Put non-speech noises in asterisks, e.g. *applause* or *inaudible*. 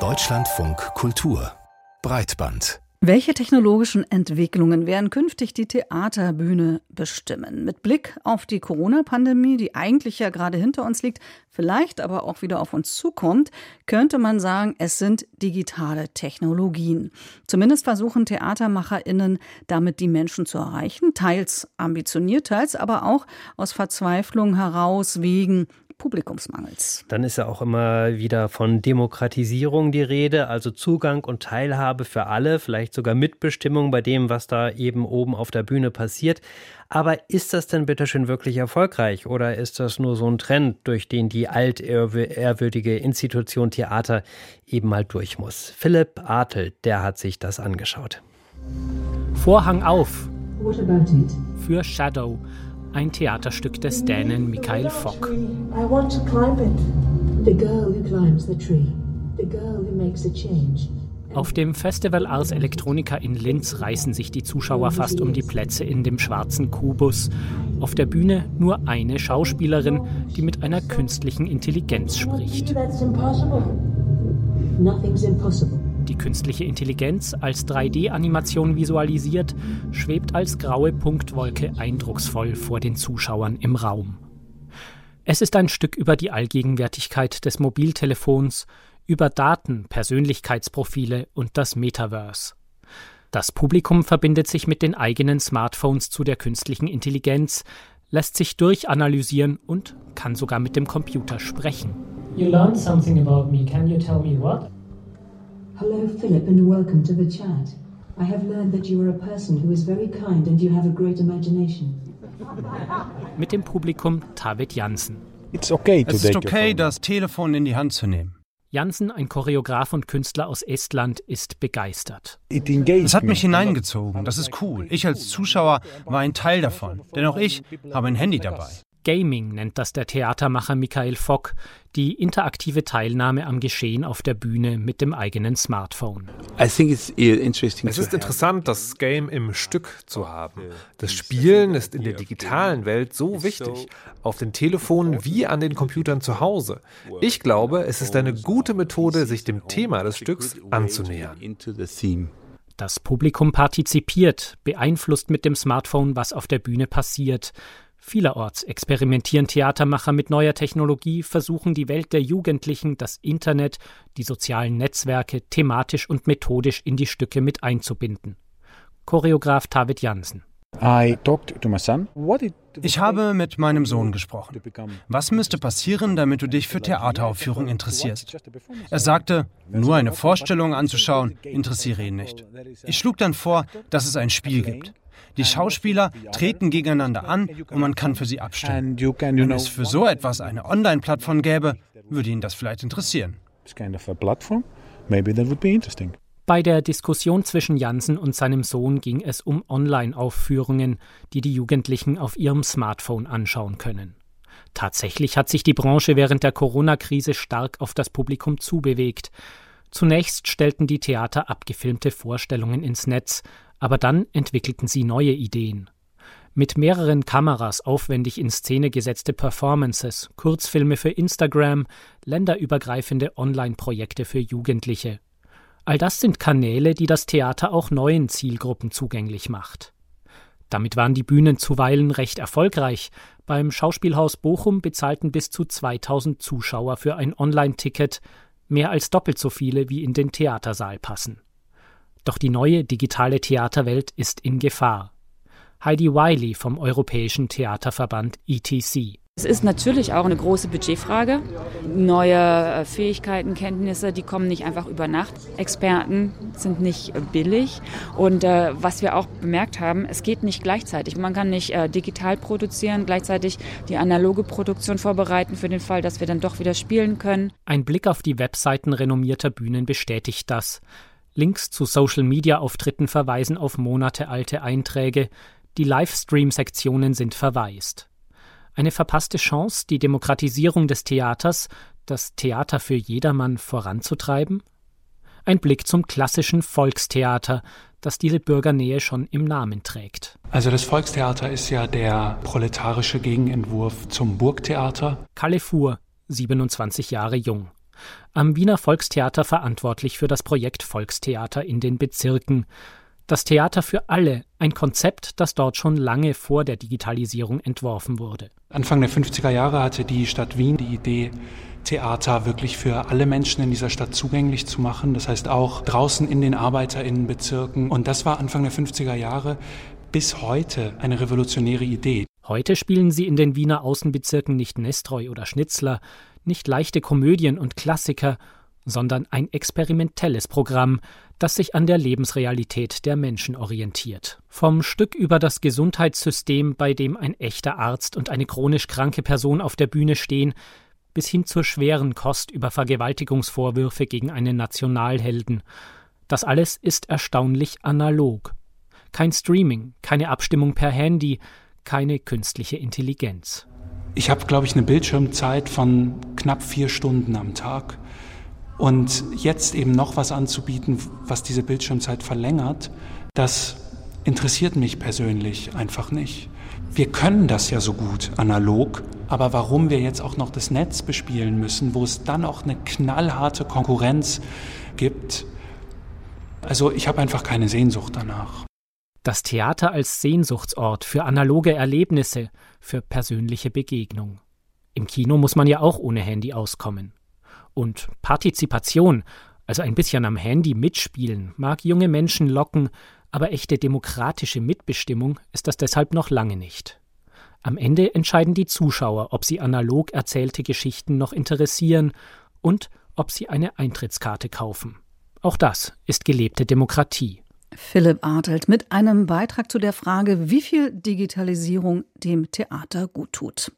Deutschlandfunk Kultur Breitband welche technologischen Entwicklungen werden künftig die Theaterbühne bestimmen? Mit Blick auf die Corona-Pandemie, die eigentlich ja gerade hinter uns liegt, vielleicht aber auch wieder auf uns zukommt, könnte man sagen, es sind digitale Technologien. Zumindest versuchen TheatermacherInnen damit die Menschen zu erreichen, teils ambitioniert, teils aber auch aus Verzweiflung heraus wegen Publikumsmangels. Dann ist ja auch immer wieder von Demokratisierung die Rede, also Zugang und Teilhabe für alle, vielleicht sogar Mitbestimmung bei dem, was da eben oben auf der Bühne passiert. Aber ist das denn bitteschön wirklich erfolgreich oder ist das nur so ein Trend, durch den die altehrwürdige Institution Theater eben mal durch muss? Philipp Artel, der hat sich das angeschaut. Vorhang auf für Shadow ein Theaterstück des Dänen Michael Fock. Auf dem Festival Ars Electronica in Linz reißen sich die Zuschauer fast um die Plätze in dem schwarzen Kubus. Auf der Bühne nur eine Schauspielerin, die mit einer künstlichen Intelligenz spricht. Nothing's impossible. Die künstliche Intelligenz als 3D-Animation visualisiert, schwebt als graue Punktwolke eindrucksvoll vor den Zuschauern im Raum. Es ist ein Stück über die Allgegenwärtigkeit des Mobiltelefons, über Daten, Persönlichkeitsprofile und das Metaverse. Das Publikum verbindet sich mit den eigenen Smartphones zu der künstlichen Intelligenz, lässt sich durchanalysieren und kann sogar mit dem Computer sprechen. You learned something about me. Can you tell me what? Hello, Philip, and welcome to the chat. I have learned that you are a person who is very kind and you have a great imagination. *laughs* Mit dem Publikum David Jansen. It's okay es ist okay, das Telefon in die Hand zu nehmen. Jansen, ein Choreograf und Künstler aus Estland, ist begeistert. Es hat mich hineingezogen. Das ist cool. Ich als Zuschauer war ein Teil davon. Denn auch ich habe ein Handy dabei. Gaming nennt das der Theatermacher Michael Fock, die interaktive Teilnahme am Geschehen auf der Bühne mit dem eigenen Smartphone. Es ist interessant, das Game im Stück zu haben. Das Spielen ist in der digitalen Welt so wichtig, auf den Telefonen wie an den Computern zu Hause. Ich glaube, es ist eine gute Methode, sich dem Thema des Stücks anzunähern. Das Publikum partizipiert, beeinflusst mit dem Smartphone, was auf der Bühne passiert. Vielerorts experimentieren Theatermacher mit neuer Technologie, versuchen die Welt der Jugendlichen, das Internet, die sozialen Netzwerke thematisch und methodisch in die Stücke mit einzubinden. Choreograf David Jansen. Ich habe mit meinem Sohn gesprochen. Was müsste passieren, damit du dich für Theateraufführung interessierst? Er sagte, nur eine Vorstellung anzuschauen, interessiere ihn nicht. Ich schlug dann vor, dass es ein Spiel gibt. Die Schauspieler treten gegeneinander an und man kann für sie abstimmen. Wenn es für so etwas eine Online-Plattform gäbe, würde ihn das vielleicht interessieren. Bei der Diskussion zwischen Jansen und seinem Sohn ging es um Online-Aufführungen, die die Jugendlichen auf ihrem Smartphone anschauen können. Tatsächlich hat sich die Branche während der Corona-Krise stark auf das Publikum zubewegt. Zunächst stellten die Theater abgefilmte Vorstellungen ins Netz, aber dann entwickelten sie neue Ideen. Mit mehreren Kameras aufwendig in Szene gesetzte Performances, Kurzfilme für Instagram, länderübergreifende Online-Projekte für Jugendliche. All das sind Kanäle, die das Theater auch neuen Zielgruppen zugänglich macht. Damit waren die Bühnen zuweilen recht erfolgreich. Beim Schauspielhaus Bochum bezahlten bis zu 2000 Zuschauer für ein Online-Ticket, mehr als doppelt so viele wie in den Theatersaal passen. Doch die neue digitale Theaterwelt ist in Gefahr. Heidi Wiley vom Europäischen Theaterverband ETC. Es ist natürlich auch eine große Budgetfrage. Neue äh, Fähigkeiten, Kenntnisse, die kommen nicht einfach über Nacht. Experten sind nicht billig. Und äh, was wir auch bemerkt haben, es geht nicht gleichzeitig. Man kann nicht äh, digital produzieren, gleichzeitig die analoge Produktion vorbereiten für den Fall, dass wir dann doch wieder spielen können. Ein Blick auf die Webseiten renommierter Bühnen bestätigt das. Links zu Social-Media-Auftritten verweisen auf monatealte Einträge, die Livestream-Sektionen sind verwaist. Eine verpasste Chance, die Demokratisierung des Theaters, das Theater für jedermann voranzutreiben? Ein Blick zum klassischen Volkstheater, das diese Bürgernähe schon im Namen trägt. Also das Volkstheater ist ja der proletarische Gegenentwurf zum Burgtheater. Kalle Fuhr, 27 Jahre jung. Am Wiener Volkstheater verantwortlich für das Projekt Volkstheater in den Bezirken. Das Theater für alle, ein Konzept, das dort schon lange vor der Digitalisierung entworfen wurde. Anfang der 50er Jahre hatte die Stadt Wien die Idee, Theater wirklich für alle Menschen in dieser Stadt zugänglich zu machen. Das heißt auch draußen in den Arbeiterinnenbezirken. Und das war Anfang der 50er Jahre bis heute eine revolutionäre Idee. Heute spielen sie in den Wiener Außenbezirken nicht Nestroy oder Schnitzler, nicht leichte Komödien und Klassiker, sondern ein experimentelles Programm, das sich an der Lebensrealität der Menschen orientiert. Vom Stück über das Gesundheitssystem, bei dem ein echter Arzt und eine chronisch kranke Person auf der Bühne stehen, bis hin zur schweren Kost über Vergewaltigungsvorwürfe gegen einen Nationalhelden. Das alles ist erstaunlich analog. Kein Streaming, keine Abstimmung per Handy, keine künstliche Intelligenz. Ich habe, glaube ich, eine Bildschirmzeit von knapp vier Stunden am Tag. Und jetzt eben noch was anzubieten, was diese Bildschirmzeit verlängert, das interessiert mich persönlich einfach nicht. Wir können das ja so gut analog, aber warum wir jetzt auch noch das Netz bespielen müssen, wo es dann auch eine knallharte Konkurrenz gibt, also ich habe einfach keine Sehnsucht danach. Das Theater als Sehnsuchtsort für analoge Erlebnisse, für persönliche Begegnung. Im Kino muss man ja auch ohne Handy auskommen. Und Partizipation, also ein bisschen am Handy mitspielen, mag junge Menschen locken, aber echte demokratische Mitbestimmung ist das deshalb noch lange nicht. Am Ende entscheiden die Zuschauer, ob sie analog erzählte Geschichten noch interessieren und ob sie eine Eintrittskarte kaufen. Auch das ist gelebte Demokratie. Philipp Artelt mit einem Beitrag zu der Frage, wie viel Digitalisierung dem Theater gut tut.